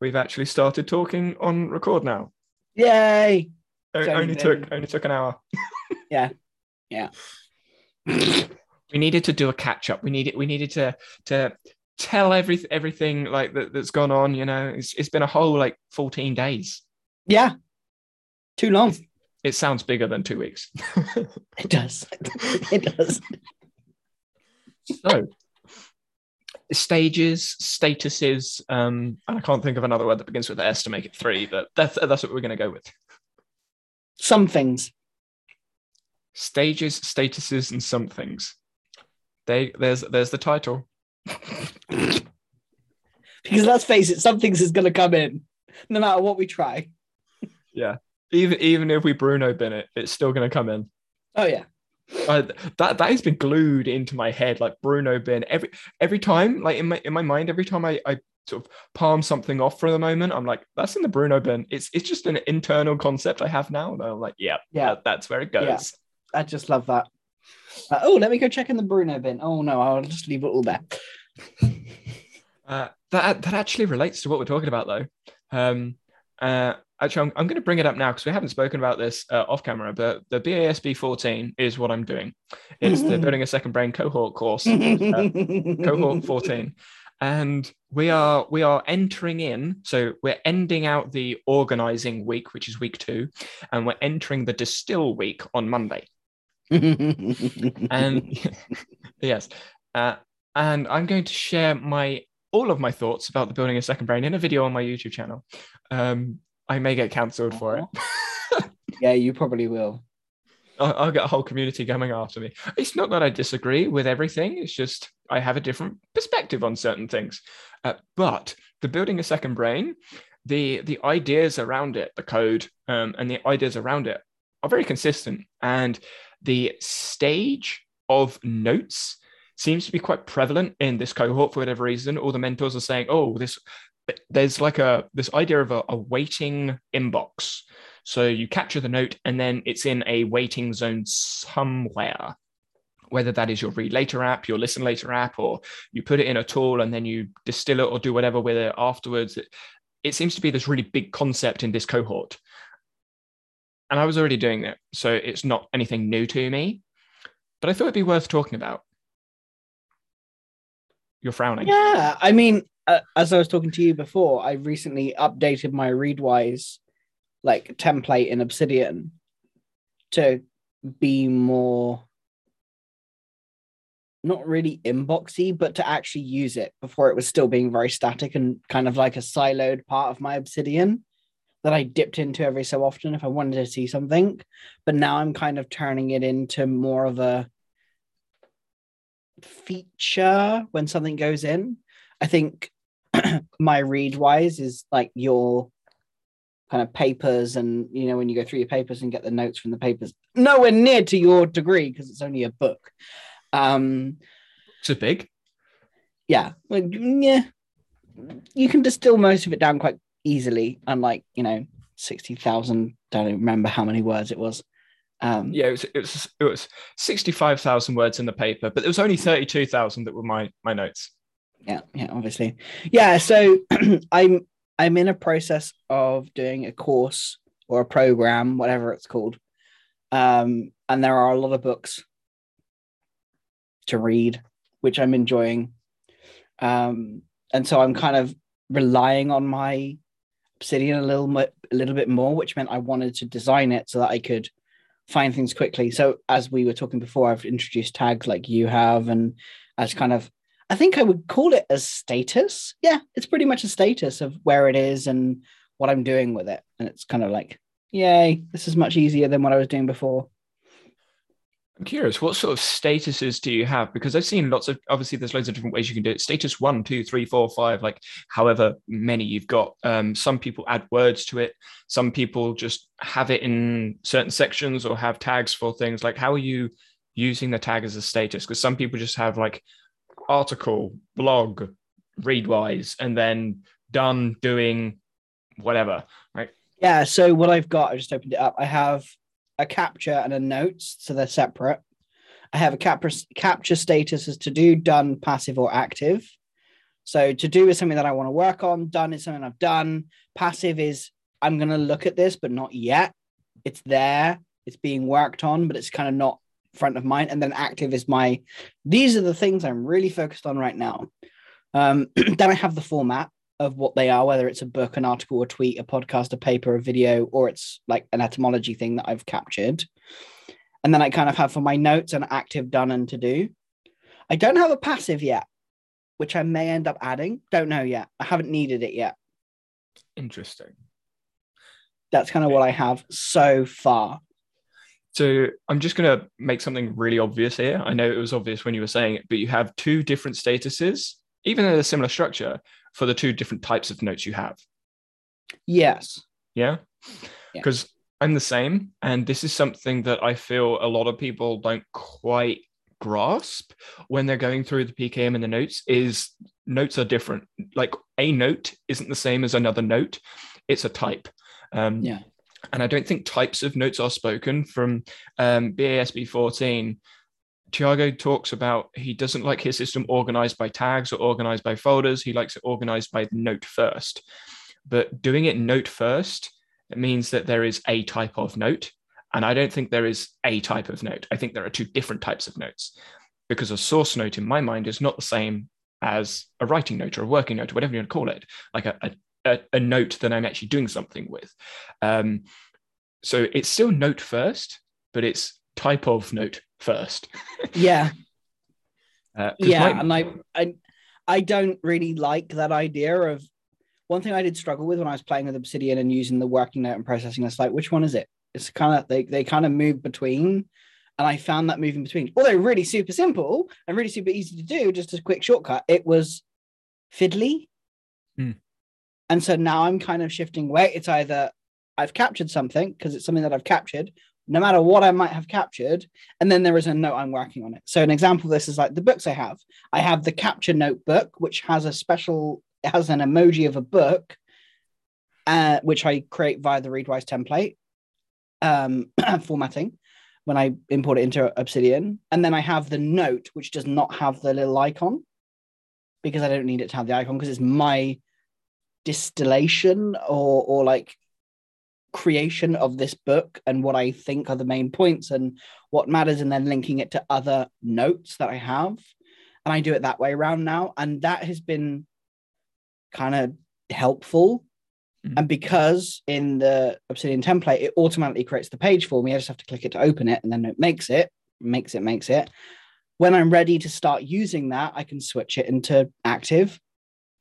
we've actually started talking on record now. Yay! O- only took only took an hour. Yeah. Yeah. We needed to do a catch up. We needed we needed to to tell every everything like that, that's gone on. You know, it's it's been a whole like fourteen days. Yeah. Too long. It sounds bigger than two weeks. It does. it does. so stages, statuses, um, and I can't think of another word that begins with S to make it three, but that's that's what we're going to go with. Some things. Stages, statuses, and somethings. They there's there's the title. Because let's face it, some things is going to come in no matter what we try. Yeah. Even even if we Bruno bin it, it's still going to come in. Oh, yeah. Uh, that that has been glued into my head like Bruno bin every every time like in my in my mind every time I, I sort of palm something off for the moment I'm like that's in the Bruno bin it's it's just an internal concept I have now and I'm like yeah Yeah. that- that's where it goes Yeah. I just love that. Uh, oh, let me go check in the Bruno bin. Oh, no, I'll just leave it all there. Uh, that that actually relates to what we're talking about though um uh actually I'm, I'm going to bring it up now because we haven't spoken about this uh, off camera but the BASB 14 is what I'm doing. It's the building a second brain cohort course cohort 14 and we are we are entering in so we're ending out the organizing week which is week two and we're entering the distill week on monday. And yes uh, and i'm going to share my all of my thoughts about the building a second brain in a video on my youtube channel. Um i may get cancelled for it yeah, you probably will. I'll, I'll get a whole community coming after me. It's not that I disagree with everything. It's just I have a different perspective on certain things. Uh, but the building a second brain, the the ideas around it, the code, um, and the ideas around it are very consistent. And the stage of notes seems to be quite prevalent in this cohort for whatever reason. All the mentors are saying, "Oh, this." There's like a this idea of a, a waiting inbox. So you capture the note and then it's in a waiting zone somewhere, whether that is your read later app, your listen later app, or you put it in a tool and then you distill it or do whatever with it afterwards. It, it seems to be this really big concept in this cohort. And I was already doing it. So it's not anything new to me, but I thought it'd be worth talking about. You're frowning. Yeah, I mean, uh, as I was talking to you before, I recently updated my Readwise like template in Obsidian to be more not really inboxy, but to actually use it before it was still being very static and kind of like a siloed part of my Obsidian that I dipped into every so often if I wanted to see something. But now I'm kind of turning it into more of a feature when something goes in. I think my Readwise is like your kind of papers and you know when you go through your papers and get the notes from the papers nowhere near to your degree because it's only a book um It's a big. yeah well, yeah you can distill most of it down quite easily unlike you know 60,000 don't even remember how many words it was um Yeah, it was it was it was sixty five thousand words in the paper, but there was only thirty two thousand that were my my notes. Yeah yeah obviously. Yeah so i'm i'm in a process of doing a course or a program whatever it's called. Um and there are a lot of books to read which i'm enjoying. Um and so i'm kind of relying on my obsidian a little mo- a little bit more which meant i wanted to design it so that i could find things quickly. So as we were talking before i've introduced tags like you have and as kind of I think I would call it a status. Yeah, it's pretty much a status of where it is and what I'm doing with it. And it's kind of like, yay, this is much easier than what I was doing before. I'm curious, what sort of statuses do you have? Because I've seen lots of obviously there's loads of different ways you can do it. Status one, two, three, four, five, like however many you've got. Um, some people add words to it. Some people just have it in certain sections or have tags for things. Like how are you using the tag as a status? Because some people just have like article, blog, readwise, and then done doing whatever. Right. Yeah, so what I've got, I just opened it up. I have a capture and a notes, so they're separate. I have a capture capture status as to do, done, passive, or active. So to do is something that I want to work on. Done is something I've done. Passive is I'm going to look at this, but not yet. It's there. It's being worked on, but it's kind of not front of mind. And then active is my, these are the things I'm really focused on right now. Um, then I have the format of what they are, whether it's a book, an article, a tweet, a podcast, a paper, a video, or it's like an etymology thing that I've captured. And then I kind of have for my notes an active done and to do. I don't have a passive yet, which I may end up adding. Don't know yet. I haven't needed it yet. Interesting. That's kind of what I have so far. So I'm just going to make something really obvious here. I know it was obvious when you were saying it, but you have two different statuses, even in a similar structure, for the two different types of notes you have. Yes. Yeah. Because yeah. I'm the same. And this is something that I feel a lot of people don't quite grasp when they're going through the PKM and the notes is notes are different. Like a note isn't the same as another note. It's a type. Um, yeah. And I don't think types of notes are spoken from um, BASB 14. Tiago talks about he doesn't like his system organized by tags or organized by folders. He likes it organized by note first. But doing it note first, it means that there is a type of note. And I don't think there is a type of note. I think there are two different types of notes because a source note in my mind is not the same as a writing note or a working note or whatever you want to call it, like a, a a, a note that I'm actually doing something with. Um, so it's still note first, but it's type of note first. yeah. Uh, yeah, my... and I, I I don't really like that idea of one thing I did struggle with when I was playing with Obsidian and using the working note and processing. It's like, which one is it? It's kind of they they kind of move between, and I found that moving between, although really super simple and really super easy to do, just a quick shortcut. It was fiddly. Hmm. And so now I'm kind of shifting weight. It's either I've captured something because it's something that I've captured, no matter what I might have captured, and then there is a note I'm working on it. So an example of this is like the books I have. I have the capture notebook, which has a special, it has an emoji of a book, uh, which I create via the Readwise template um, formatting when I import it into Obsidian. And then I have the note, which does not have the little icon because I don't need it to have the icon because it's my distillation or or like creation of this book and what I think are the main points and what matters, and then linking it to other notes that I have. And I do it that way around now. And that has been kind of helpful. Mm-hmm. And because in the Obsidian template, it automatically creates the page for me, I just have to click it to open it and then it makes it, makes it, makes it. When I'm ready to start using that, I can switch it into active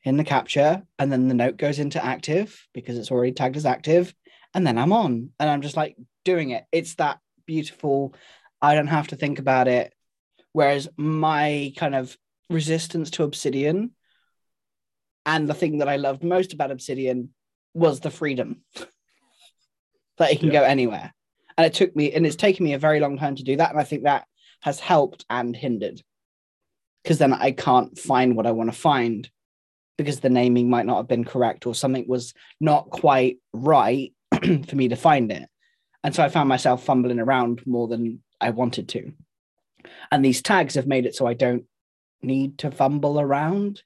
in the capture and then the note goes into active because it's already tagged as active and then I'm on and I'm just like doing it. It's that beautiful. I don't have to think about it. Whereas my kind of resistance to Obsidian and the thing that I loved most about Obsidian was the freedom that it can yeah. go anywhere. And it took me, and it's taken me a very long time to do that. And I think that has helped and hindered because then I can't find what I want to find because the naming might not have been correct or something was not quite right for me to find it. And so I found myself fumbling around more than I wanted to. And these tags have made it so I don't need to fumble around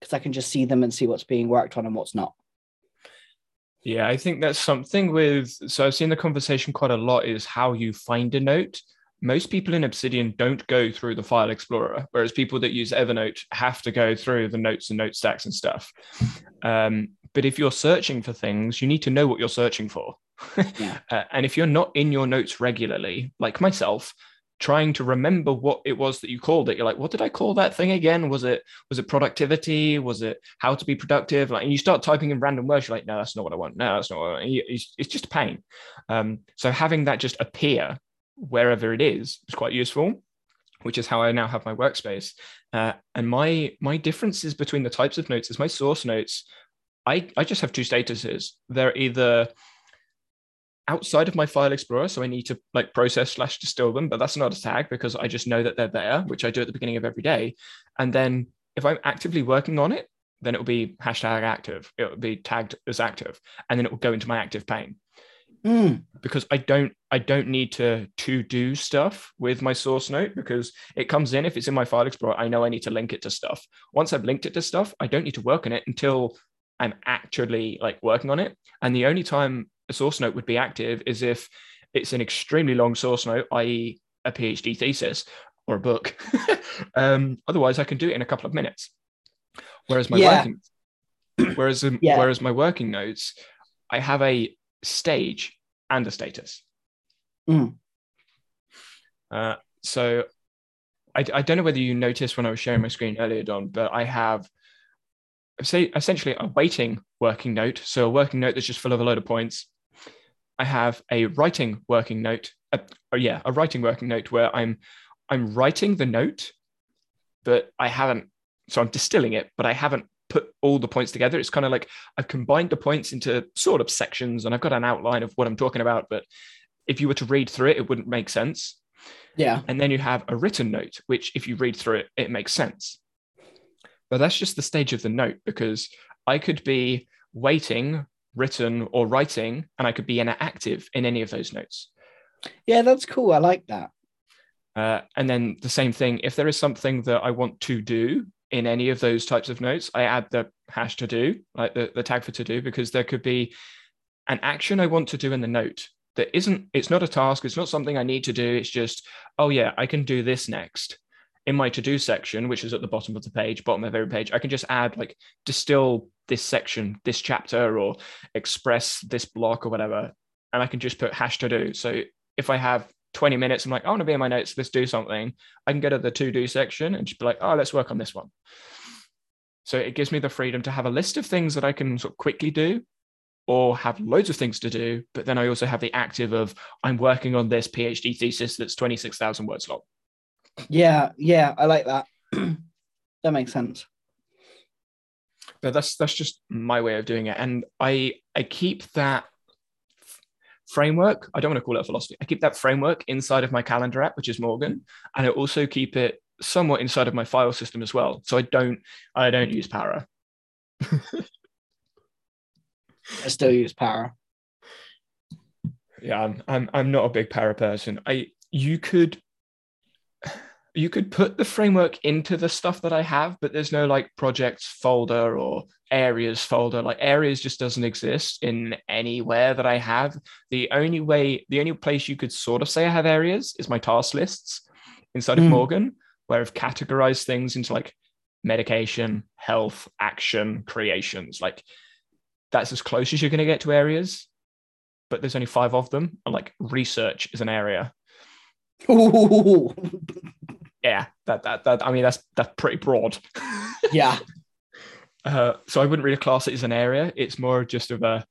because I can just see them and see what's being worked on and what's not. Yeah, I think that's something with. So I've seen the conversation quite a lot is how you find a note most people in Obsidian don't go through the file explorer, whereas people that use Evernote have to go through the notes and note stacks and stuff. Um, but if you're searching for things, you need to know what you're searching for. yeah. uh, and if you're not in your notes regularly, like myself, trying to remember what it was that you called it, you're like, what did I call that thing again? Was it was it productivity? Was it how to be productive? Like, and you start typing in random words, you're like, no, that's not what I want. No, that's not what I want. It's, it's just a pain. Um, so having that just appear wherever it is is quite useful which is how I now have my workspace. Uh, and my my differences between the types of notes is my source notes. I I just have two statuses. They're either outside of my file explorer, so I need to like process slash distill them, but that's not a tag because I just know that they're there, which I do at the beginning of every day. And then if I'm actively working on it, then it will be hashtag active. It will be tagged as active, and then it will go into my active pane Mm. because I don't I don't need to to do stuff with my source note because it comes in if it's in my file explorer I know I need to link it to stuff. Once I've linked it to stuff, I don't need to work on it until I'm actually like working on it. And the only time a source note would be active is if it's an extremely long source note, i.e., a PhD thesis or a book. um, otherwise, I can do it in a couple of minutes. Whereas my Yeah. working, whereas um, Yeah. whereas my working notes, I have a stage and a status. Mm. Uh, so I, I don't know whether you noticed when I was sharing my screen earlier, Don, but I have say essentially a waiting working note. So a working note that's just full of a load of points. I have a writing working note. Uh, oh yeah, a writing working note where I'm I'm writing the note, but I haven't. So I'm distilling it, but I haven't put all the points together. It's kind of like I've combined the points into sort of sections, and I've got an outline of what I'm talking about. But if you were to read through it, it wouldn't make sense. Yeah. And then you have a written note, which, if you read through it, it makes sense. But that's just the stage of the note because I could be waiting, written, or writing, and I could be inactive in any of those notes. Yeah, that's cool. I like that. Uh, and then the same thing, if there is something that I want to do in any of those types of notes, I add the hash to do, like the, the tag for to do, because there could be an action I want to do in the note that isn't, it's not a task, it's not something I need to do. It's just, oh yeah, I can do this next. In my to do section, which is at the bottom of the page, bottom of every page, I can just add like distill this section, this chapter, or express this block or whatever. And I can just put hash to do. So if I have 20 minutes, I'm like, I want to be in my notes, let's do something. I can go to the to do section and just be like, oh, let's work on this one. So it gives me the freedom to have a list of things that I can sort of quickly do or have loads of things to do. But then I also have the active of I'm working on this PhD thesis that's 26,000 words long. Yeah, yeah, I like that. that makes sense. But that's that's just my way of doing it. And I I keep that framework. I don't want to call it a philosophy. I keep that framework inside of my calendar app, which is Morgen, and I also keep it somewhat inside of my file system as well. So I don't I don't use Para. I still use Para. Yeah, I'm I'm I'm not a big Para person. I you could you could put the framework into the stuff that I have, but there's no like projects folder or areas folder. Like areas just doesn't exist in anywhere that I have. The only way, the only place you could sort of say I have areas is my task lists inside of Mm. Morgen, where I've categorized things into like medication, health, action, creations. Like that's as close as you're going to get to areas, but there's only five of them. And like research is an area. Ooh, Yeah, that that that. I mean, that's that's pretty broad. yeah, Uh, so I wouldn't really class it as an area. It's more just of a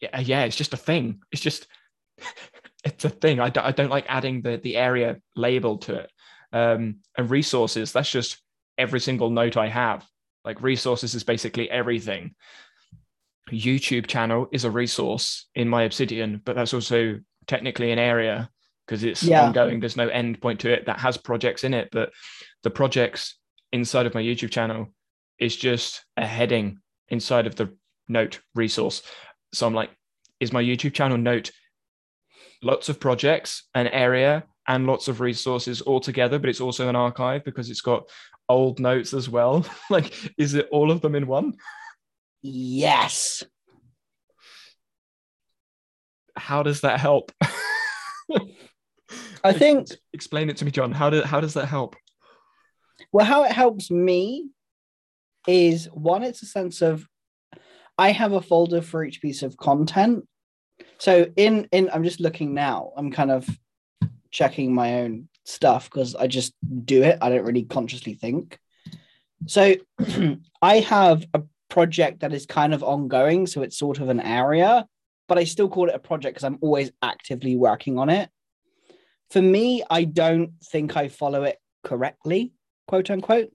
yeah, yeah. It's just a thing. It's just it's a thing. I don't, I don't like adding the the area label to it. Um, and resources. That's just every single note I have. Like resources is basically everything. YouTube channel is a resource in my Obsidian, but that's also technically an area because it's Yeah. ongoing. There's no end point to it that has projects in it, but the projects inside of my YouTube channel is just a heading inside of the note resource. So I'm like, is my YouTube channel note lots of projects, an area, and lots of resources all together, but it's also an archive because it's got old notes as well. like, is it all of them in one? yes. How does that help? I think Explain it to me, John. How do, how does that help? well, how it helps me is one, it's a sense of I have a folder for each piece of content. So in in I'm just looking now. I'm kind of checking my own stuff because I just do it. I don't really consciously think. So I have a project that is kind of ongoing, so it's sort of an area, but I still call it a project because I'm always actively working on it. For me, I don't think I follow it correctly, quote unquote.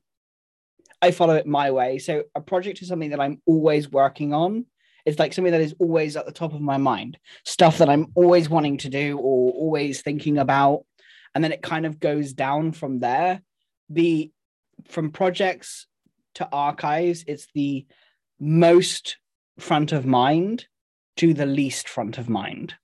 I follow it my way. So a project is something that I'm always working on. It's like something that is always at the top of my mind, stuff that I'm always wanting to do or always thinking about. And then it kind of goes down from there. The from projects to archives, it's the most front of mind. to the least front of mind.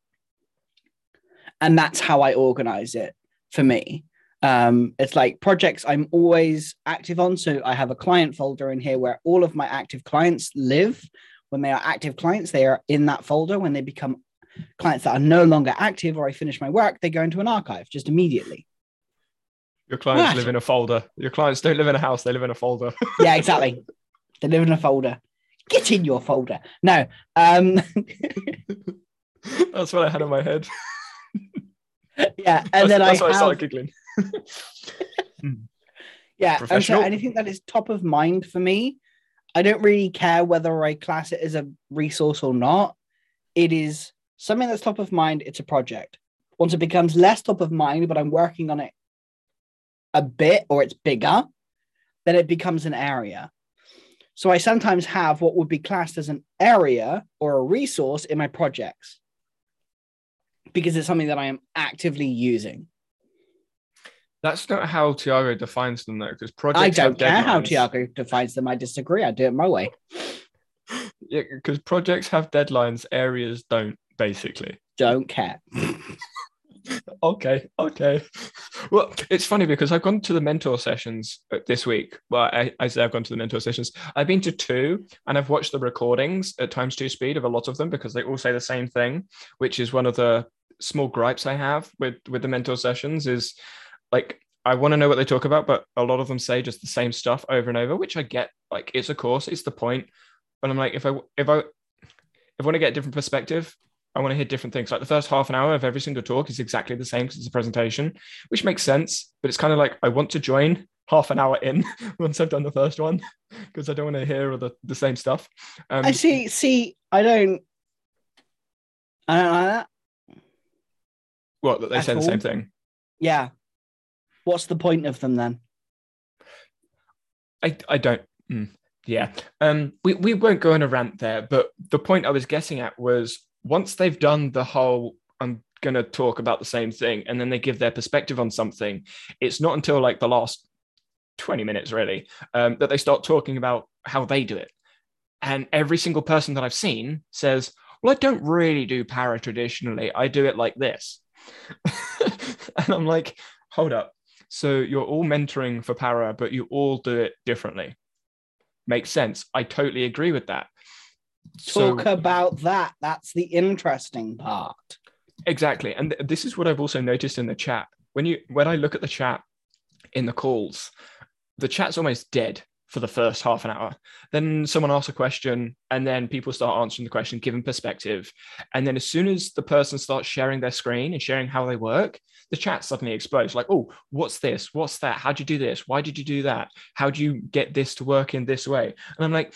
And that's how I organize it for me. Um, it's like projects I'm always active on. So I have a client folder in here where all of my active clients live. When they are active clients, they are in that folder. When they become clients that are no longer active or I finish my work, they go into an archive just immediately. Your clients What? live in a folder. Your clients don't live in a house; they live in a folder. Yeah, exactly. they live in a folder. Get in your folder. No. Um, That's what I had in my head. Yeah. that's And then I that's why I have, started giggling. Hmm. Yeah, and so Professional. anything that is top of mind for me, I don't really care whether I class it as a resource or not. It is something that's top of mind, it's a project. Once it becomes less top of mind, but I'm working on it a bit or it's bigger, then it becomes an area. So I sometimes have what would be classed as an area or a resource in my projects because it's something that I am actively using. That's not how Tiago defines them, though, because projects. I don't care how. Tiago defines them. I disagree. I do it my way. Yeah, because projects have deadlines, areas don't. Basically. Don't care. Okay, okay. Well, it's funny because I've gone to the mentor sessions uh, this week. Well, I, I say I've gone to the mentor sessions. I've been to two and I've watched the recordings at times two speed of a lot of them because they all say the same thing, which is one of the small gripes I have with with the mentor sessions is like I want to know what they talk about, but a lot of them say just the same stuff over and over, which I get. Like it's a course, it's the point. But I'm like, if I if I if I want to get a different perspective, I want to hear different things. Like the first half an hour of every single talk is exactly the same because it's a presentation, which makes sense. But it's kind of like I want to join half an hour in once I've done the first one because I don't want to hear the, the same stuff. Um, I see. See, I don't. I don't like that. What they say the same thing. Yeah. What's the point of them then? I I don't. mm, yeah. Um. We we won't go on a rant there, but the point I was getting at was once they've done the whole. I'm going to talk about the same thing and then they give their perspective on something it's not until like the last 20 minutes really um, that they start talking about how they do it and every single person that i've seen says well i don't really do para traditionally i do it like this and i'm like hold up so you're all mentoring for para but you all do it differently makes sense i totally agree with that So- Talk about that. That's the interesting part. Exactly. And th- this is what I've also noticed in the chat. When you when I look at the chat in the calls, the chat's almost dead for the first half an hour. Then someone asks a question and then people start answering the question, giving perspective. And then as soon as the person starts sharing their screen and sharing how they work, the chat suddenly explodes like, oh, what's this? What's that? How'd you do this? Why did you do that? How do you get this to work in this way? And I'm like,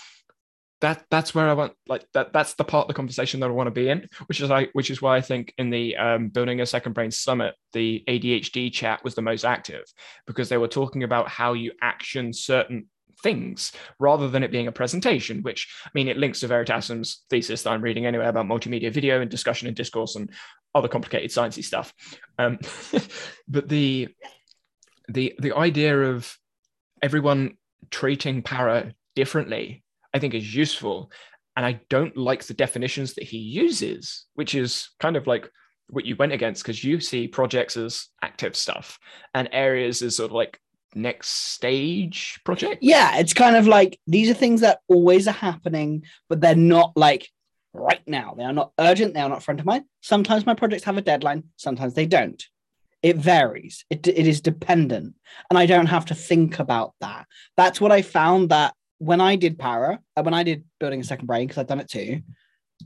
that that's where I want like that that's the part of the conversation that I want to be in, which is I which is why I think in the um, building a second brain summit, the ADHD chat was the most active because they were talking about how you action certain things rather than it being a presentation, which I mean it links to Veritasium's thesis that I'm reading anyway about multimedia video and discussion and discourse and other complicated sciencey stuff. Um, but the the the idea of everyone treating para differently I think is useful. And I don't like the definitions that he uses, which is kind of like what you went against because you see projects as active stuff and areas as sort of like next stage project. Yeah, it's kind of like these are things that always are happening, but they're not like right now. They are not urgent. They are not front of mind. Sometimes my projects have a deadline. Sometimes they don't. It varies. It, it is dependent, and I don't have to think about that. That's what I found that when I did para, uh, when I did building a second brain, because I've done it too,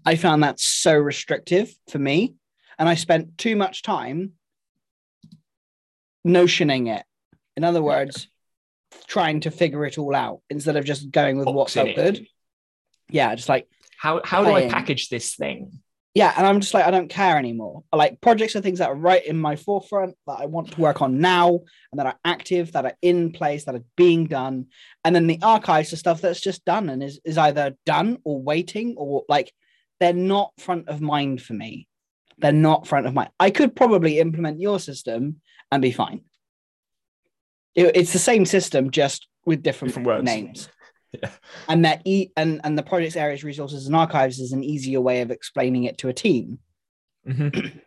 I found that so restrictive for me, and I spent too much time notioning it. In other words, trying to figure it all out instead of just going with what Boxing felt it. good. Yeah, just like How how do I Playing. package this thing? yeah, and I'm just like I don't care anymore. Like projects are things that are right in my forefront that I want to work on now and that are active, that are in place, that are being done, and then the archives are stuff that's just done and is is either done or waiting or like they're not front of mind for me. They're not front of mind. I could probably implement your system and be fine. It- it's the same system, just with different, Different names. Yeah. And that e- and and the projects areas, resources, and archives is an easier way of explaining it to a team. Mhm.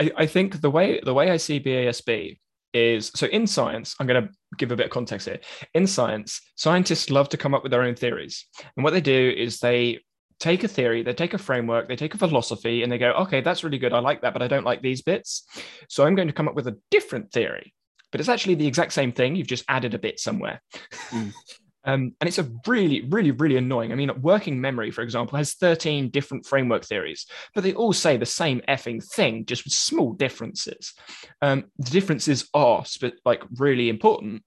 I, I think the way the way I see BASB is so in science, I'm going to give a bit of context here. In science, scientists love to come up with their own theories. And what they do is they take a theory, they take a framework, they take a philosophy, and they go, okay, that's really good. I like that, but I don't like these bits. So I'm going to come up with a different theory. But it's actually the exact same thing. You've just added a bit somewhere. Mm. Um, and it's a really, really, really annoying. I mean, working memory, for example, has 13 different framework theories, but they all say the same effing thing, just with small differences. Um, the differences are sp- like really important,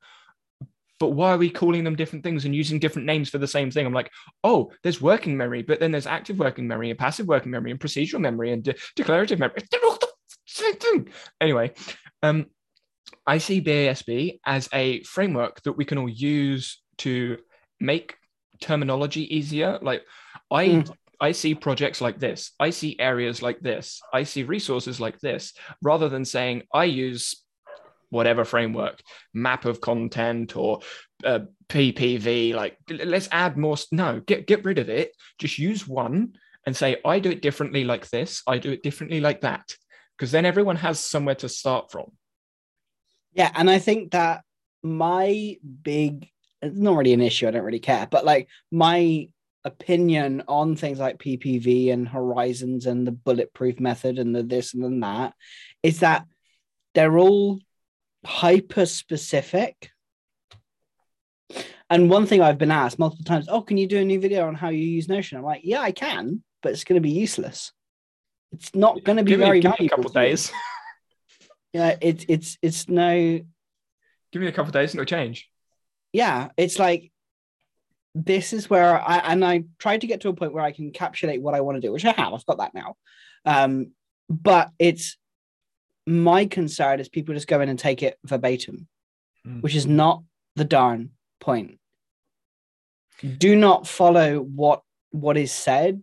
but why are we calling them different things and using different names for the same thing? I'm like, oh, there's working memory, but then there's active working memory and passive working memory and procedural memory and de- declarative memory. They're all the same thing. Anyway, um, I see BASB as a framework that we can all use to make terminology easier. Like I Mm. I see projects like this. I see areas like this. I see resources like this, rather than saying I use whatever framework, map of content or uh, PPV. Like let's add more. No, get get rid of it. Just use one and say I do it differently like this. I do it differently like that. Because then everyone has somewhere to start from. Yeah, and I think that my big it's not really an issue, I don't really care, but like my opinion on things like PPV and horizons and the bulletproof method and the this and then that is that they're all hyper specific. And one thing I've been asked multiple times, oh, can you do a new video on how you use Notion? I'm like, yeah, I can, but it's going to be useless. It's not going to be Give me, very give me a couple days. Yeah, it's it's it's no give me a couple days and it'll change. yeah, it's like this is where I and I tried to get to a point where I can encapsulate what I want to do, which I have. I've got that now. Um, but it's my concern is people just go in and take it verbatim, Mm. which is not the darn point. Do not follow what what is said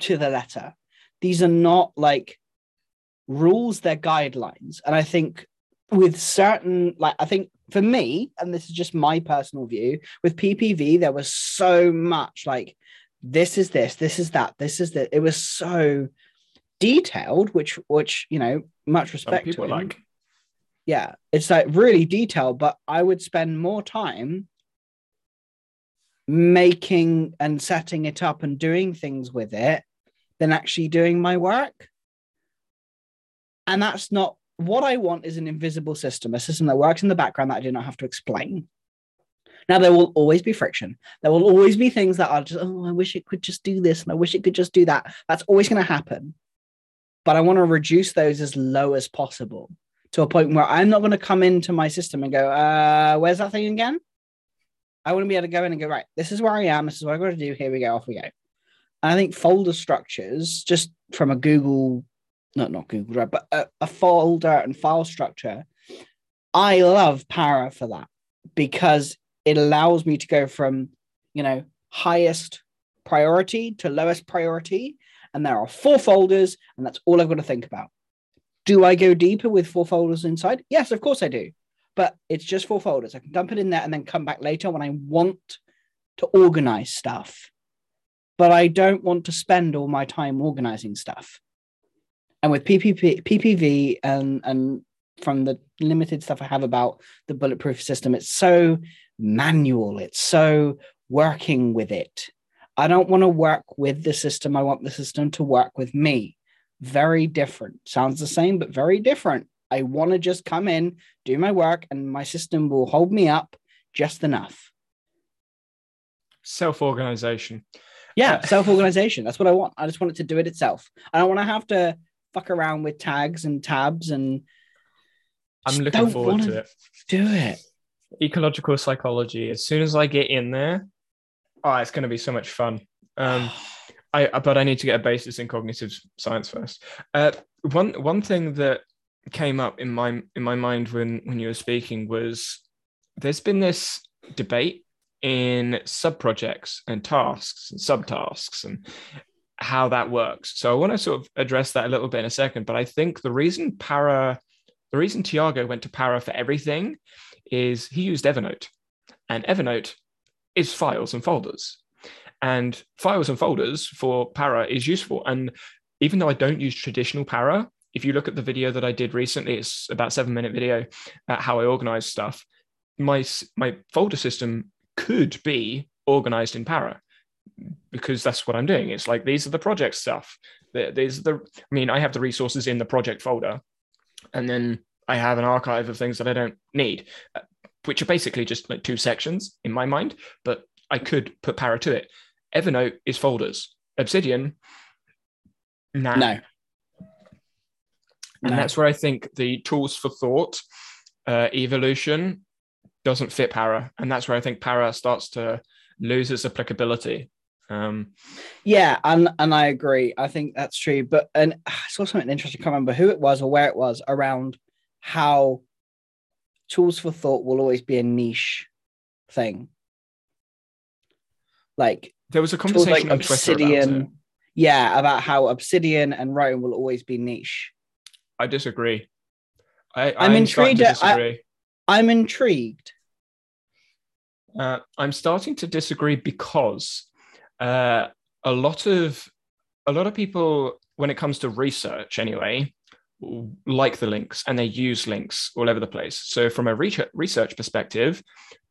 to the letter. These are not like rules, they're guidelines. And I think with certain, like, I think for me, and this is just my personal view, with PPV, there was so much like, this is this, this is that, this is that. It was so detailed, which, which, you know, much respect to him. like. Yeah, it's like really detailed, but I would spend more time making and setting it up and doing things with it than actually doing my work. And that's not what I want is an invisible system, a system that works in the background that I do not have to explain. Now, there will always be friction. There will always be things that are just, oh, I wish it could just do this and I wish it could just do that. That's always going to happen. But I want to reduce those as low as possible to a point where I'm not going to come into my system and go, uh, where's that thing again? I want to be able to go in and go, right, this is where I am. This is what I've got to do. Here we go. Off we go. And I think folder structures, just from a Google, not not Google Drive, but a, a folder and file structure, I love Para for that because it allows me to go from, you know, highest priority to lowest priority. And there are four folders, and that's all I've got to think about. Do I go deeper with four folders inside? Yes, of course I do. But it's just four folders. I can dump it in there and then come back later when I want to organize stuff. But I don't want to spend all my time organizing stuff. And with PPP, PPV and, and from the limited stuff I have about the bulletproof system, it's so manual, it's so working with it. I don't want to work with the system. I want the system to work with me. Very different. Sounds the same, but very different. I want to just come in, do my work, and my system will hold me up just enough. Self organization. Yeah, self organization. That's what I want. I just want it to do it itself. I don't want to have to fuck around with tags and tabs and I'm looking forward to it. do it. Ecological psychology. As soon as I get in there, oh, it's going to be so much fun. Um, I but I need to get a basis in cognitive science first. Uh, one one thing that came up in my in my mind when when you were speaking was there's been this debate in sub projects and tasks and subtasks and how that works. So I want to sort of address that a little bit in a second. But I think the reason para the reason Tiago went to para for everything is he used Evernote, and Evernote is files and folders. And files and folders for Para is useful. And even though I don't use traditional Para, if you look at the video that I did recently, it's about seven minute video at how I organize stuff. My my folder system could be organized in Para because that's what I'm doing. It's like these are the project stuff. These are the I mean, I have the resources in the project folder, and then I have an archive of things that I don't need, uh, which are basically just like two sections in my mind. But I could put Para to it. Evernote is folders. Obsidian, nah. No. And No. that's where I think the tools for thought uh, evolution doesn't fit Para. And that's where I think Para starts to lose its applicability. Um, Yeah, and and I agree. I think that's true. But and I saw something interesting. I can't remember who it was or where it was around how tools for thought will always be a niche thing. Like there was a tools like conversation on Twitter about. Obsidian. Yeah, about how Obsidian and Roam will always be niche. I disagree. I, I'm I'm starting to intrigued I-. I'm intrigued. Uh, I'm starting to disagree because uh, a lot of a lot of people, when it comes to research, anyway, like the links and they use links all over the place. So, from a research research perspective,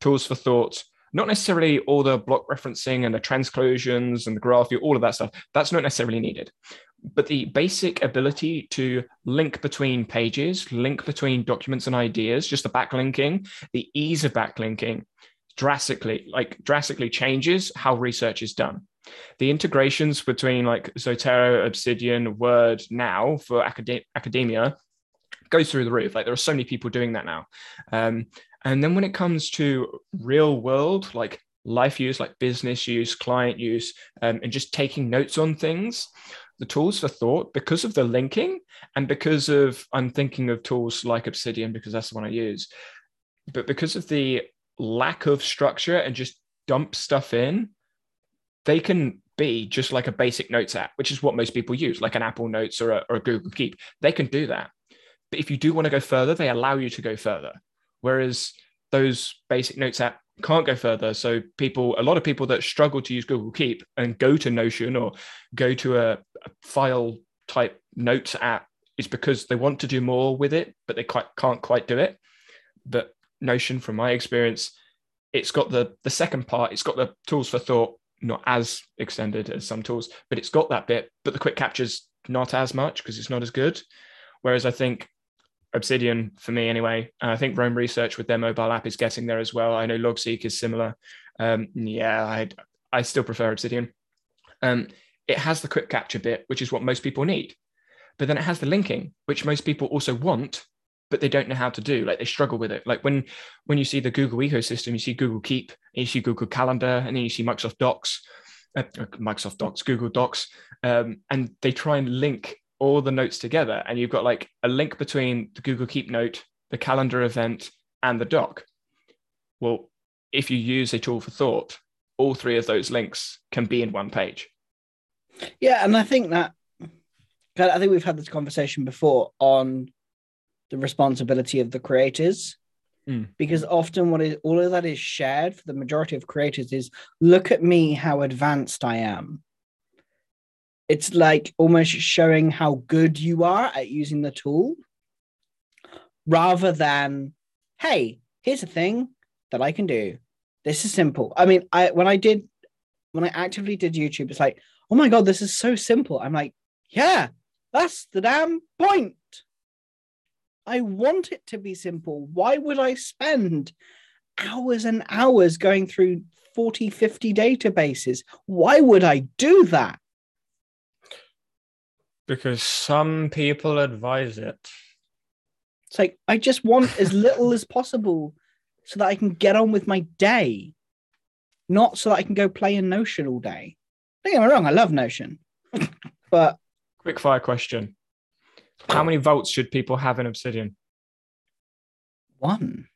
tools for thought, not necessarily all the block referencing and the transclusions and the graph, all of that stuff. That's not necessarily needed. But the basic ability to link between pages, link between documents and ideas, just the backlinking, the ease of backlinking drastically like drastically changes how research is done. The integrations between like zotero obsidian word now for acad- academia goes through the roof. Like there are so many people doing that now. Um, and then when it comes to real world like life use like business use client use um, and just taking notes on things the tools for thought because of the linking and because of i'm thinking of tools like obsidian because that's the one i use but because of the lack of structure and just dump stuff in, they can be just like a basic notes app, which is what most people use, like an Apple Notes or a, or a Google Keep. They can do that. But if you do want to go further, they allow you to go further. Whereas those basic notes app can't go further. So people, a lot of people that struggle to use Google Keep and go to Notion or go to a, a file type notes app is because they want to do more with it, but they quite can't quite do it. But Notion, from my experience, it's got the the second part. It's got the tools for thought, not as extended as some tools, but it's got that bit. But the quick captures not as much because it's not as good. Whereas I think Obsidian, for me anyway, and I think Roam Research with their mobile app is getting there as well. I know Logseq is similar. Um, yeah, I I still prefer Obsidian. Um, it has the quick capture bit, which is what most people need. But then it has the linking, which most people also want, but they don't know how to do. Like they struggle with it. Like when when you see the Google ecosystem, you see Google Keep, you see Google Calendar, and then you see Microsoft Docs, uh, Microsoft Docs, Google Docs, um, and they try and link all the notes together. And you've got like a link between the Google Keep note, the calendar event, and the doc. Well, if you use a tool for thought, all three of those links can be in one page. Yeah, and I think that I think we've had this conversation before on the responsibility of the creators. Mm. Because often what is all of that is shared for the majority of creators is look at me how advanced I am. It's like almost showing how good you are at using the tool rather than, hey, here's a thing that I can do. This is simple. I mean, I when I did when I actively did YouTube, it's like, oh my god, this is so simple. I'm like, yeah, that's the damn point. I want it to be simple. Why would I spend hours and hours going through 40, 50 databases? Why would I do that? Because some people advise it. It's like, I just want as little as possible so that I can get on with my day, not so that I can go play in Notion all day. Don't get me wrong, I love Notion, but Quick fire question. How many vaults should people have in Obsidian? one.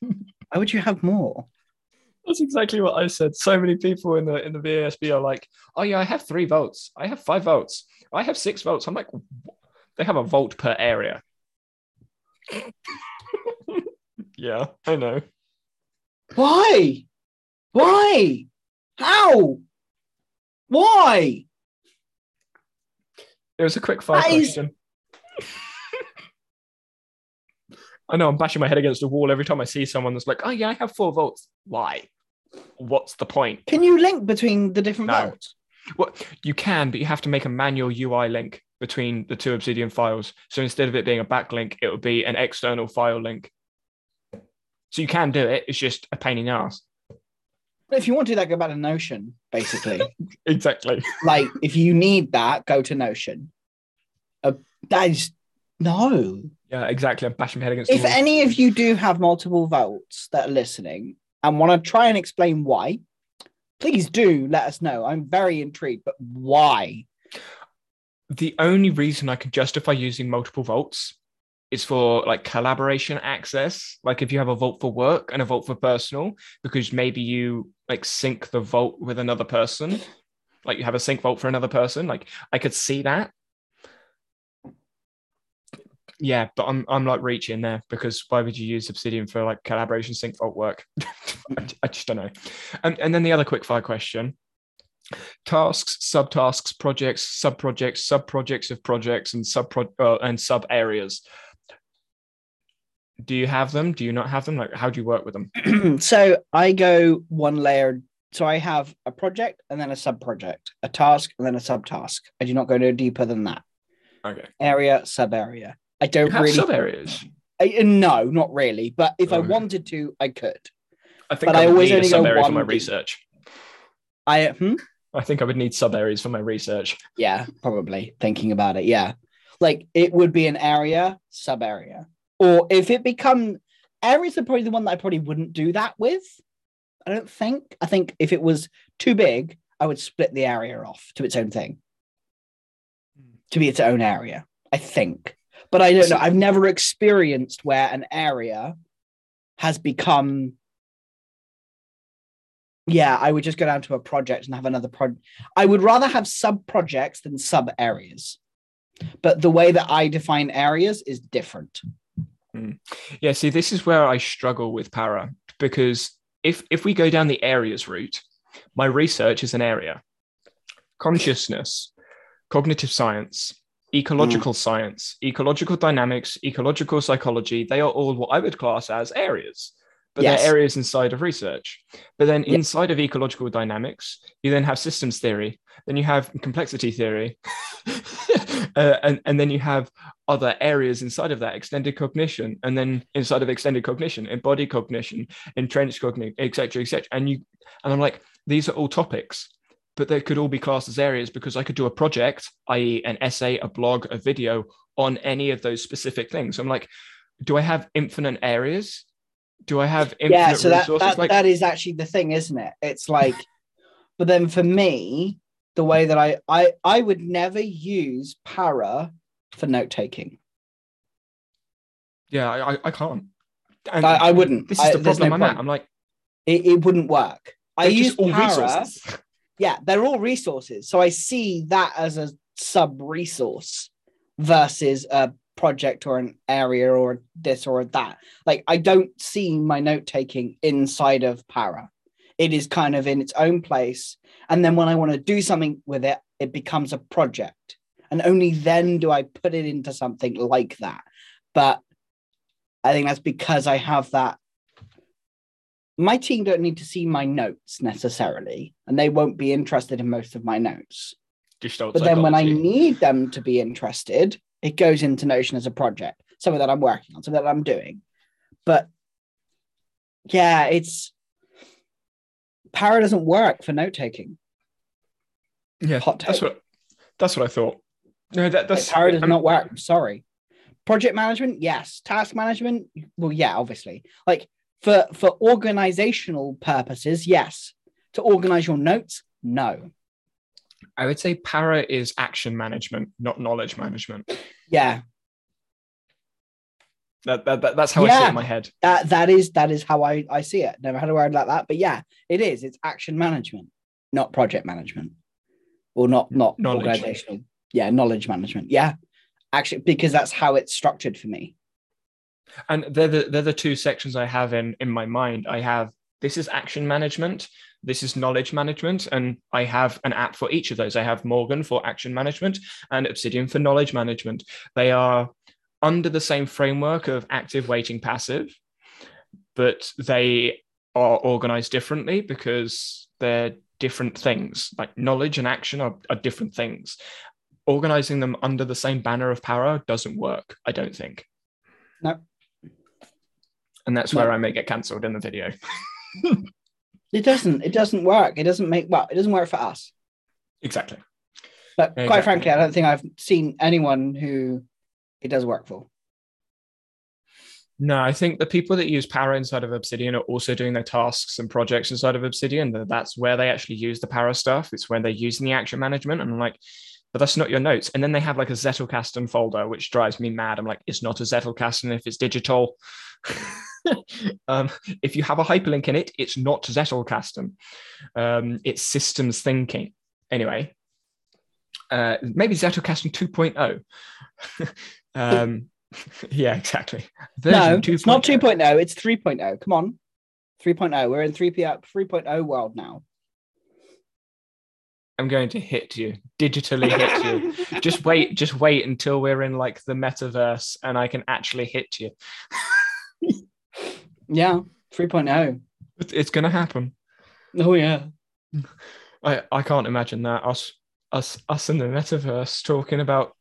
Why would you have more? That's exactly what I said. So many people in the in the BASB are like, "Oh yeah, I have three vaults. I have five vaults. I have six vaults." I'm like, "Wh- they have a vault per area. yeah, I know. Why? Why? How? Why? It was a quick fire question. I know I'm bashing my head against the wall every time I see someone that's like, oh yeah, I have four vaults. Why? What's the point? Can you link between the different No. vaults? Well, you can, but you have to make a manual UI link between the two Obsidian files. So instead of it being a backlink, it would be an external file link. So you can do it. It's just a pain in the ass. But if you want to do that, go back to Notion, basically. Exactly. like, if you need that, go to Notion. Uh, that is no. Yeah, exactly. I'm bashing my head against If any of you do have multiple vaults that are listening and want to try and explain why, please do let us know. I'm very intrigued, but why? the only reason I can justify using multiple vaults is for like collaboration access. Like if you have a vault for work and a vault for personal, because maybe you like sync the vault with another person, like you have a sync vault for another person. Like I could see that. Yeah, but I'm I'm like reaching there because why would you use Obsidian for like collaboration sync vault work? I, I just don't know. And and then the other quick fire question tasks, subtasks, projects, sub-projects, sub-projects of projects, and sub uh, and sub areas. Do you have them? Do you not have them? Like, how do you work with them? so I go one layer. So I have a project and then a sub project, a task and then a subtask. I do not go no deeper than that. Okay, Area, sub area. I don't really. sub areas. No, not really. But if I wanted to, I could. I think But I, I always need only go sub area for my research. I hmm? I think I would need sub areas for my research. Yeah, probably thinking about it. Yeah. Like it would be an area, sub area. Or if it become areas are probably the one that I probably wouldn't do that with. I don't think. I think if it was too big, I would split the area off to its own thing. To be its own area. I think. But I don't know. I've never experienced where an area has become yeah, I would just go down to a project and have another project. I would rather have sub projects than sub areas. But the way that I define areas is different. Hmm. Yeah, see, this is where I struggle with para because if if we go down the areas route, my research is an area. Consciousness, cognitive science, ecological hmm. science, ecological dynamics, ecological psychology, they are all what I would class as areas. But Yes. they're areas inside of research. But then inside of ecological dynamics, you then have systems theory, then you have complexity theory, uh, and, and then you have other areas inside of that extended cognition and then inside of extended cognition embodied cognition entrenched cognition etc etc and you and i'm like these are all topics but they could all be classed as areas because i could do a project i.e an essay a blog a video on any of those specific things. I'm like do i have infinite areas? Do i have infinite yeah, so that, resources? that like that is actually the thing, isn't it? It's like, but then for me, the way that I I I would never use para for note taking. yeah i, I- can't and I, I wouldn't. this is I- the problem no i'm at i'm like It, it wouldn't work. I use all para. resources yeah, they're all resources. So I see that as a sub resource versus a project or an area or this or that. Like I don't see my note taking inside of para. It is kind of in its own place. And then when I want to do something with it, it becomes a project. And only then do I put it into something like that. But I think that's because I have that my team don't need to see my notes necessarily, and they won't be interested in most of my notes. But then when I need them to be interested, it goes into Notion as a project, something that I'm working on, something that I'm doing. But yeah, it's Para doesn't work for note taking. yeah hot that's what that's what i thought no that, that's Para does I'm- not work. I'm sorry. Project management, yes. Task management, well, yeah, obviously. Like for for organizational purposes, yes. To organize your notes, no. I would say para is action management, not knowledge management. Yeah, That, that, that- that's how I see it in my head. that that is that is how I I see it. Never had a word like that, but yeah, it is. It's action management, not project management, or not not Knowledge. organizational. Yeah, knowledge management. Yeah, actually, because that's how it's structured for me. And they're the, they're the two sections I have in, in my mind. I have this is action management, this is knowledge management, and I have an app for each of those. I have Morgen for action management and Obsidian for knowledge management. They are under the same framework of active, waiting, passive, but they are organized differently because they're different things. Like knowledge and action are, are different things. Organizing them under the same banner of PARA doesn't work, I don't think. No. And that's No. where I may get cancelled in the video. It doesn't. It doesn't work. It doesn't make well. It doesn't work for us. exactly. But quite Exactly. frankly, I don't think I've seen anyone who it does work for. No, I think the people that use PARA inside of Obsidian are also doing their tasks and projects inside of Obsidian. That's where they actually use the PARA stuff. It's when they're using the action management. And I'm like, but that's not your notes. And then they have like a Zettelkasten folder, which drives me mad. I'm like, it's not a Zettelkasten if it's digital. um, if you have a hyperlink in it, it's not Zettelkasten. Um, it's systems thinking. Anyway, uh, maybe Zettelkasten 2.0. um, yeah, exactly. no, Version it's not 2.0. 2.0. It's 3.0. Come on. 3.0. We're in 3 3.0 world now. I'm going to hit you, digitally hit you. just wait, just wait until we're in like the metaverse and I can actually hit you. Yeah, 3.0. It- It's going to happen. Oh, yeah. I, I can't imagine that us us us in the metaverse talking about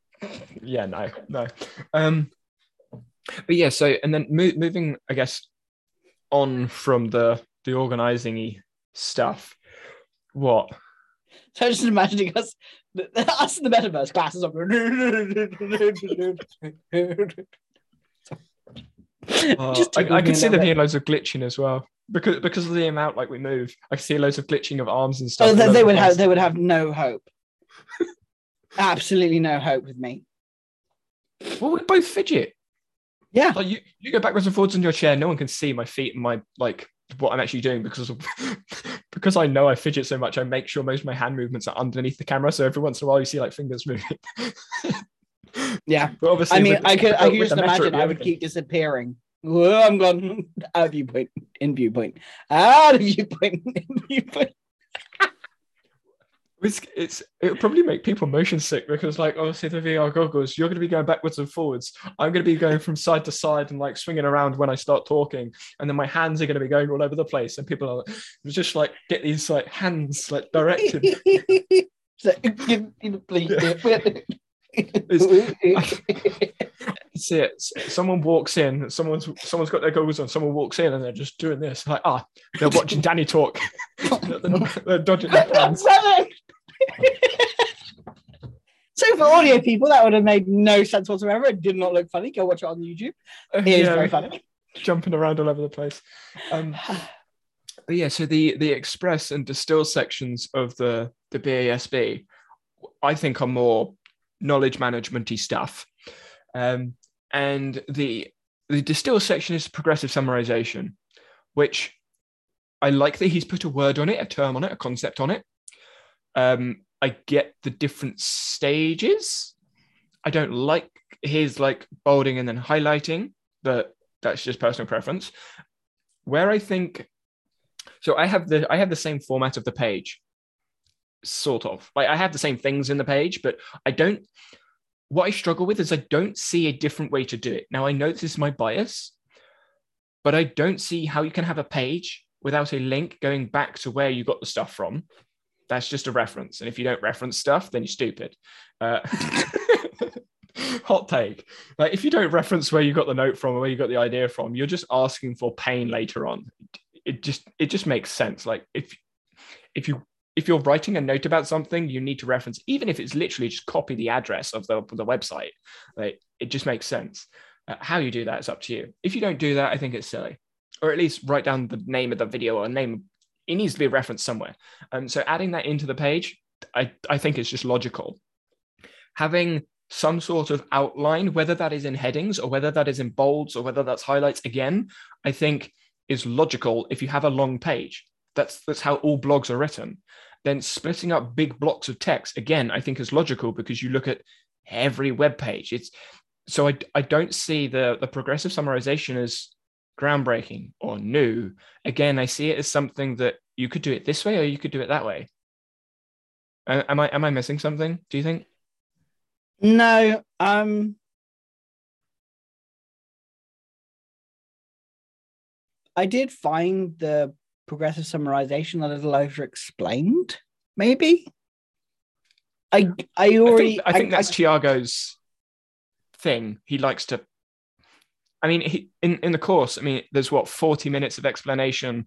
yeah no no um but yeah so and then mo- moving I guess on from the the organizing stuff what So just imagining us, us in the metaverse, glasses on. Uh, Just I, I could see there being loads of glitching as well because because of the amount like we move. I could see loads of glitching of arms and stuff. Oh, they, they the would have they would have no hope. Absolutely no hope with me. Well, we both fidget. Yeah. Like you, you go backwards and forwards in your chair. No one can see my feet and my like what I'm actually doing because of because I know I fidget so much. I make sure most of my hand movements are underneath the camera. So every once in a while, you see like fingers moving. Yeah. but obviously, I mean, with- I could I could just imagine I would keep disappearing. Whoa, I'm gone out of viewpoint, in viewpoint, out of viewpoint, in viewpoint. It's, it's it would probably make people motion sick because like obviously the VR goggles, you're going to be going backwards and forwards. I'm going to be going from side to side and like swinging around when I start talking, and then my hands are going to be going all over the place, and people are like, just like get these like hands like directed. See it. Someone walks in. Someone's someone's got their goggles on. Someone walks in and they're just doing this. Like ah, they're watching Danny talk. they're, they're dodging their hands. so for audio people, that would have made no sense whatsoever. It did not look funny. Go watch it on YouTube. It is Yeah, very funny. jumping around all over the place. Um, but yeah, so the the express and distill sections of the the BASB, I think are more knowledge managementy stuff, um, and the the distill section is progressive summarization, which I like that he's put a word on it, a term on it, a concept on it. Um, I get the different stages. I don't like his like bolding and then highlighting, but that's just personal preference. Where I think so I have the I have the same format of the page, sort of. Like I have the same things in the page, but I don't what I struggle with is I don't see a different way to do it. Now I know this is my bias, but I don't see how you can have a page without a link going back to where you got the stuff from. That's just a reference. And if you don't reference stuff, then you're stupid. Uh, hot take. Like if you don't reference where you got the note from or where you got the idea from, you're just asking for pain later on. It just it just makes sense. Like if if you if you're writing a note about something, you need to reference, even if it's literally just copy the address of the, the website. Like it just makes sense. Uh, how you do that is up to you. If you don't do that, I think it's silly. Or at least write down the name of the video or name. It needs to be referenced somewhere. Um, so adding that into the page, I, I think it's just logical. Having some sort of outline, whether that is in headings or whether that is in bolds or whether that's highlights again, I think is logical if you have a long page. That's that's how all blogs are written. Then splitting up big blocks of text again, I think is logical because you look at every web page. It's so I, I don't see the the progressive summarization as groundbreaking or new, again, I see it as something that you could do it this way or you could do it that way. Am I am I missing something? Do you think? No, um, I did find the progressive summarization a little over explained, maybe. I I already I think, I think that's Tiago's thing. He likes to I mean, he, in in the course, I mean, there's what 40 minutes of explanation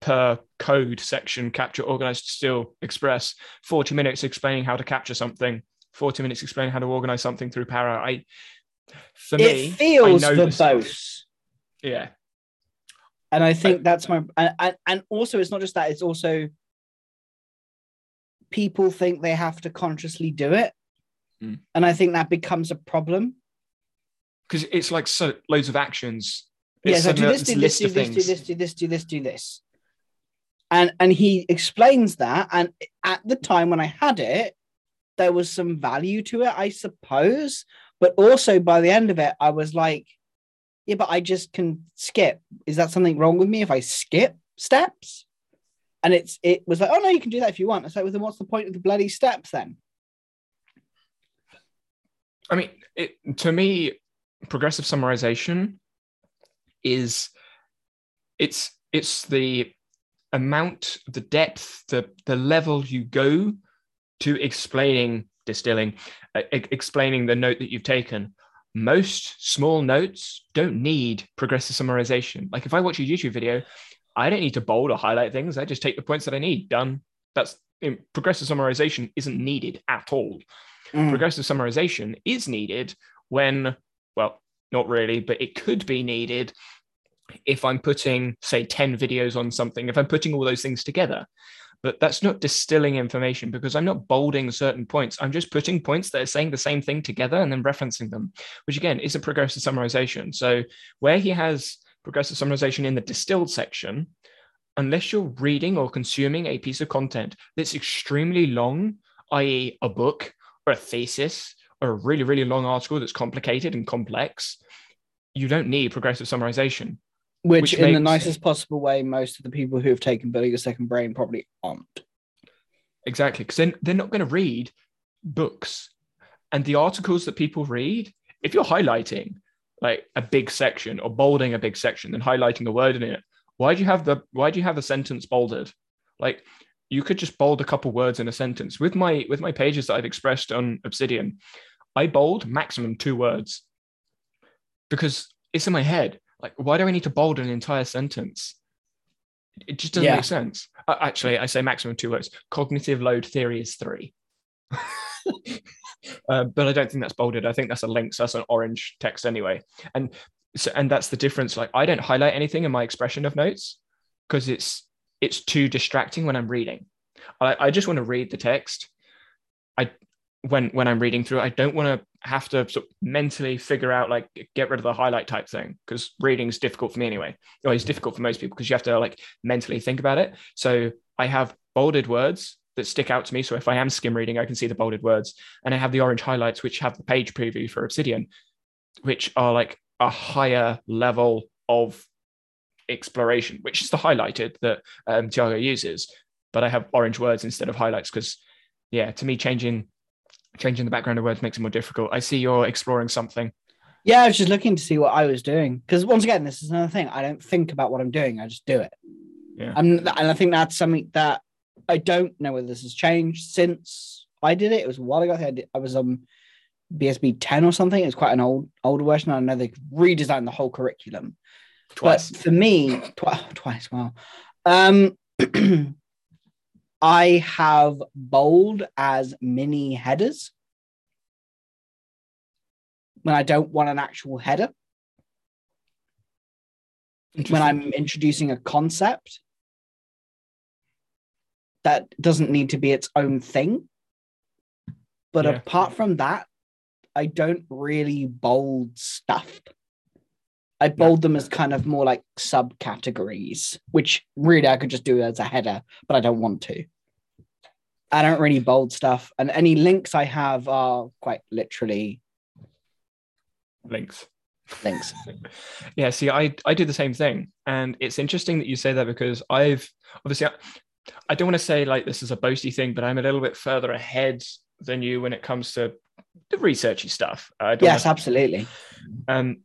per code section capture organize distill express 40 minutes explaining how to capture something 40 minutes explaining how to organize something through para i for it me feels I know this verbose. yeah and I think that's my and, and and also it's not just that it's also people think they have to consciously do it, Mm. and I think that becomes a problem. Because it's like so loads of actions Yeah, so do this, this do this, do this, do this, do this, do this, do this, and and he explains that, and at the time when I had it, there was some value to it, I suppose, but also by the end of it, I was like, yeah, but I just can skip. Is that something wrong with me if I skip steps? And it's it was like, oh no, you can do that if you want. It's like, well, then what's the point of the bloody steps then? I mean, it, to me, progressive summarization is it's it's the amount, the depth, the the level you go to explaining distilling, uh, e- explaining the note that you've taken. Most small notes don't need progressive summarization. Like if I watch a YouTube video, I don't need to bold or highlight things. I just take the points that I need. Done. That's in, progressive summarization isn't needed at all Mm. progressive summarization is needed when, well, not really, but it could be needed if I'm putting, say, 10 videos on something, if I'm putting all those things together. But that's not distilling information because I'm not bolding certain points. I'm just putting points that are saying the same thing together and then referencing them, which again is a progressive summarization. So where he has progressive summarization in the distilled section, unless you're reading or consuming a piece of content that's extremely long, i.e., a book or a thesis or a really, really long article that's complicated and complex, you don't need progressive summarization. Which, Which in the nicest possible way, most of the people who have taken building a second brain probably aren't. Exactly. Because then they're not going to read books. And the articles that people read, if you're highlighting like a big section or bolding a big section and highlighting a word in it, why do you have the why do you have the sentence bolded? Like you could just bold a couple words in a sentence. With my with my pages that I've expressed on Obsidian, I bold maximum two words because it's in my head. Like, why do I need to bold an entire sentence? It just doesn't Yeah. make sense. Actually, I say maximum two words. Cognitive load theory is three. uh, but I don't think that's bolded. I think that's a link. So that's an orange text anyway. And so, and that's the difference. Like, I don't highlight anything in my expression of notes because it's it's too distracting when I'm reading. I, I just want to read the text. I when when I'm reading through, I don't want to have to sort of mentally figure out like get rid of the highlight type thing because reading is difficult for me anyway. It's difficult for most people because you have to like mentally think about it. So I have bolded words that stick out to me. So if I am skim reading, I can see the bolded words, and I have the orange highlights which have the page preview for Obsidian, which are like a higher level of exploration, which is the highlighted that um, Tiago uses. But I have orange words instead of highlights because, yeah, to me, changing changing the background of words makes it more difficult. I see you're exploring something. Yeah, I was just looking to see what I was doing because once again, this is another thing. I don't think about what I'm doing; I just do it. Yeah. I'm, and I think that's something that I don't know whether this has changed since I did it. It was a while ago. I, think I, did, I was on BASB 10 or something. It was quite an old older version. I know they redesigned the whole curriculum. Twice. But for me, twi- twice. Wow. Um, I have bold as mini headers when I don't want an actual header. When I'm introducing a concept that doesn't need to be its own thing. But Yeah. apart from that, I don't really bold stuff. I bold them as kind of more like subcategories, which really I could just do as a header, but I don't want to. I don't really bold stuff, and any links I have are quite literally links. Links. yeah, see, I I do the same thing, and it's interesting that you say that because I've obviously I, I don't want to say like this is a boasty thing, but I'm a little bit further ahead than you when it comes to the researchy stuff. Yes, wanna- absolutely. Um,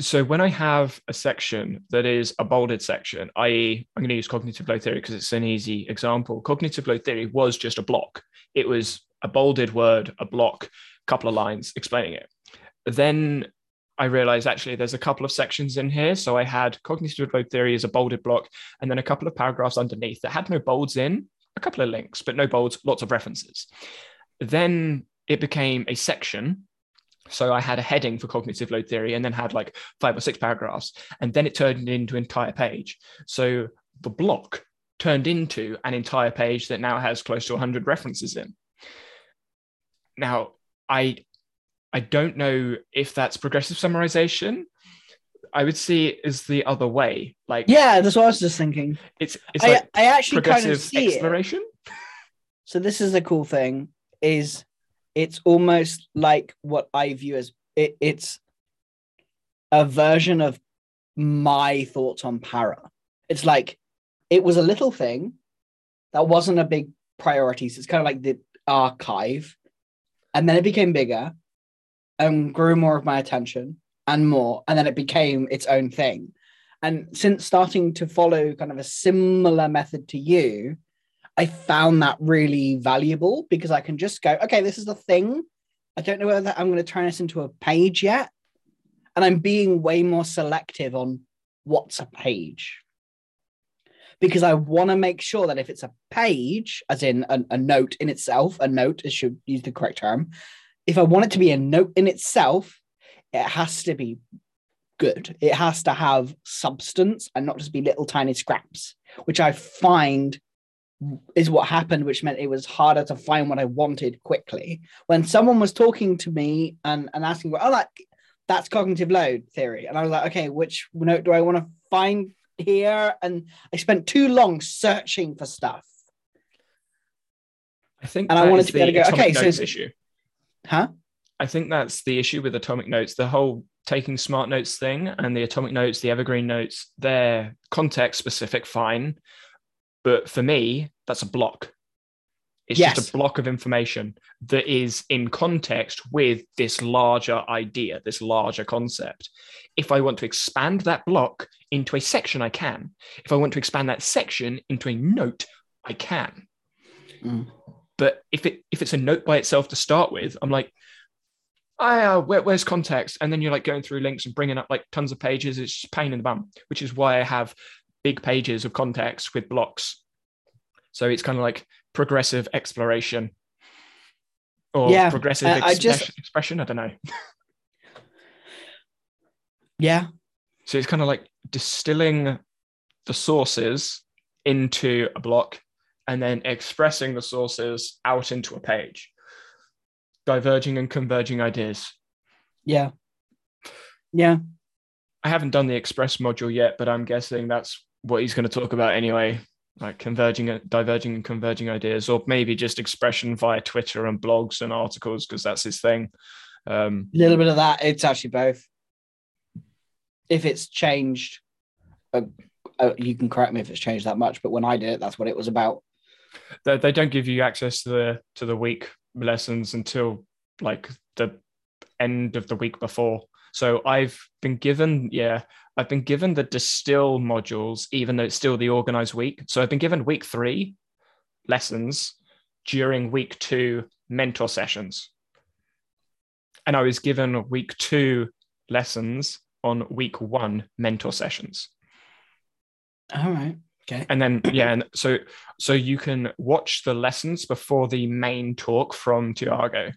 so when I have a section that is a bolded section, i.e., I'm going to use cognitive load theory because it's an easy example. Cognitive load theory was just a block. It was a bolded word, a block, a couple of lines explaining it. Then I realized actually there's a couple of sections in here. So I had cognitive load theory as a bolded block, and then a couple of paragraphs underneath that had no bolds in, a couple of links, but no bolds, lots of references. Then it became a section so I had a heading for cognitive load theory and then had like five or six paragraphs. And then it turned into an entire page. So the block turned into an entire page that now has close to 100 references in. Now, I I don't know if that's progressive summarization. I would see it as the other way. Like Yeah, that's what I was just thinking. it's it's I, like I actually kind of see it. exploration. So this is the cool thing is it's almost like what I view as it, it's a version of my thoughts on para. It's like it was a little thing that wasn't a big priority. So it's kind of like the archive. And then it became bigger and grew more of my attention and more. And then it became its own thing. And since starting to follow kind of a similar method to you, I found that really valuable because I can just go, okay, this is the thing. I don't know whether I'm going to turn this into a page yet. And I'm being way more selective on what's a page. Because I want to make sure that if it's a page, as in a, a note in itself, a note, it should use the correct term. If I want it to be a note in itself, it has to be good. It has to have substance and not just be little tiny scraps, which I find is what happened, which meant it was harder to find what I wanted quickly. When someone was talking to me and, and asking, well, oh, like that's cognitive load theory. And I was like, okay, which note do I want to find here? And I spent too long searching for stuff. I think And I wanted to be able to go, okay, so issue. Huh? I think that's the issue with atomic notes. The whole taking smart notes thing and the atomic notes, the evergreen notes, they're context specific, fine. But for me, that's a block. It's Yes. just a block of information that is in context with this larger idea, this larger concept. If I want to expand that block into a section, I can. If I want to expand that section into a note, I can. Mm. But if it if it's a note by itself to start with, I'm like, ah, where, where's context? And then you're like going through links and bringing up like tons of pages. It's just pain in the bum, which is why I have big pages of context with blocks. So it's kind of like progressive exploration or Yeah, progressive uh, I- I just- expression. I don't know. Yeah. So it's kind of like distilling the sources into a block and then expressing the sources out into a page, diverging and converging ideas. Yeah. Yeah. I haven't done the express module yet, but I'm guessing that's what he's going to talk about anyway. Like converging, diverging, and converging ideas, or maybe just expression via Twitter and blogs and articles, because that's his thing. Um, A little bit of that. It's actually both. If it's changed, uh, uh, you can correct me if it's changed that much, but when I did it, that's what it was about. they, they don't give you access to the to the week lessons until like the end of the week before so i've been given yeah i've been given the distill modules even though it's still the organized week so i've been given week three lessons during week two mentor sessions and i was given week two lessons on week one mentor sessions All right. Okay. and then yeah and so so you can watch the lessons before the main talk from tiago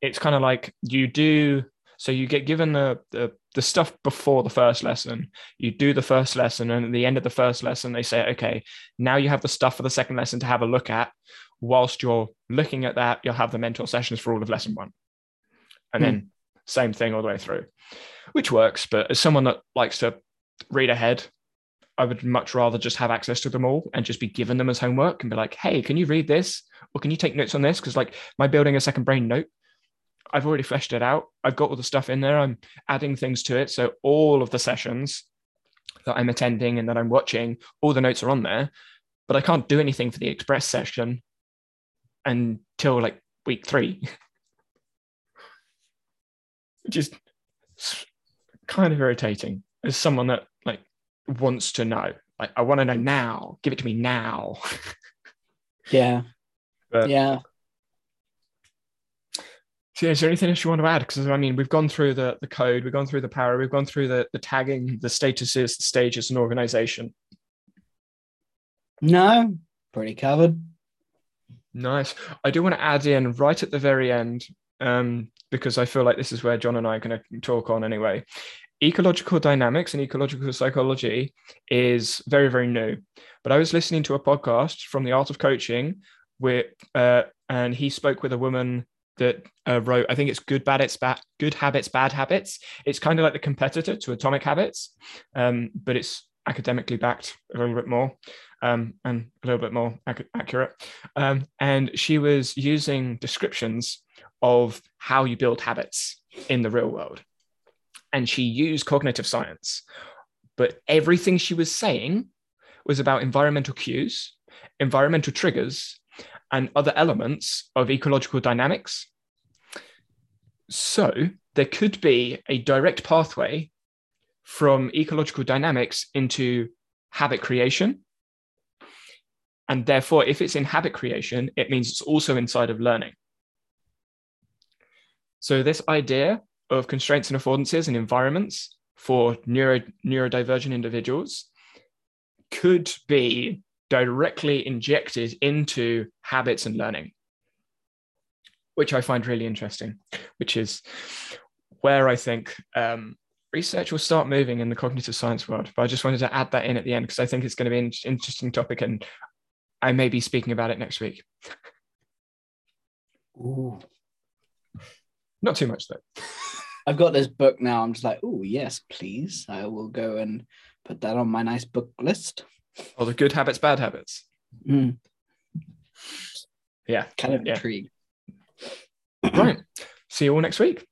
it's kind of like you do so you get given the, the the stuff before the first lesson. You do the first lesson and at the end of the first lesson they say okay now you have the stuff for the second lesson to have a look at. Whilst you're looking at that you'll have the mentor sessions for all of lesson one. And then hmm. same thing all the way through which works but as someone that likes to read ahead I would much rather just have access to them all and just be given them as homework and be like, hey, can you read this? Or can you take notes on this? Because like my building a second brain note, I've already fleshed it out. I've got all the stuff in there. I'm adding things to it. So all of the sessions that I'm attending and that I'm watching, all the notes are on there. But I can't do anything for the express session until like week three, which is kind of irritating as someone that like wants to know. Like, I want to know now. Give it to me now. Yeah. But- yeah. Is there anything else you want to add? Because I mean, we've gone through the, the code, we've gone through the PARA, we've gone through the, the tagging, the statuses, the stages, and organization. No, pretty covered. Nice. I do want to add in right at the very end, um, because I feel like this is where John and I are going to talk on anyway. Ecological dynamics and ecological psychology is very, very new. But I was listening to a podcast from the Art of Coaching, with, uh, and he spoke with a woman that uh, wrote, I think it's Good Bad It's Bad, Good Habits, Bad Habits. It's kind of like the competitor to Atomic Habits, um, but it's academically backed a little bit more um, and a little bit more ac- accurate. Um, and she was using descriptions of how you build habits in the real world. And she used cognitive science. But everything she was saying was about environmental cues, environmental triggers, and other elements of ecological dynamics. So there could be a direct pathway from ecological dynamics into habit creation. And therefore, if it's in habit creation, it means it's also inside of learning. So, this idea of constraints and affordances and environments for neuro, neurodivergent individuals could be directly injected into habits and learning, which I find really interesting, which is where I think um, research will start moving in the cognitive science world. But I just wanted to add that in at the end because I think it's going to be an interesting topic and I may be speaking about it next week. Ooh. Not too much though. I've got this book now. I'm just like, oh yes, please. I will go and put that on my nice book list. Or the good habits, bad habits. Mm, Yeah. kind of Yeah. intrigued. Right. See you all next week.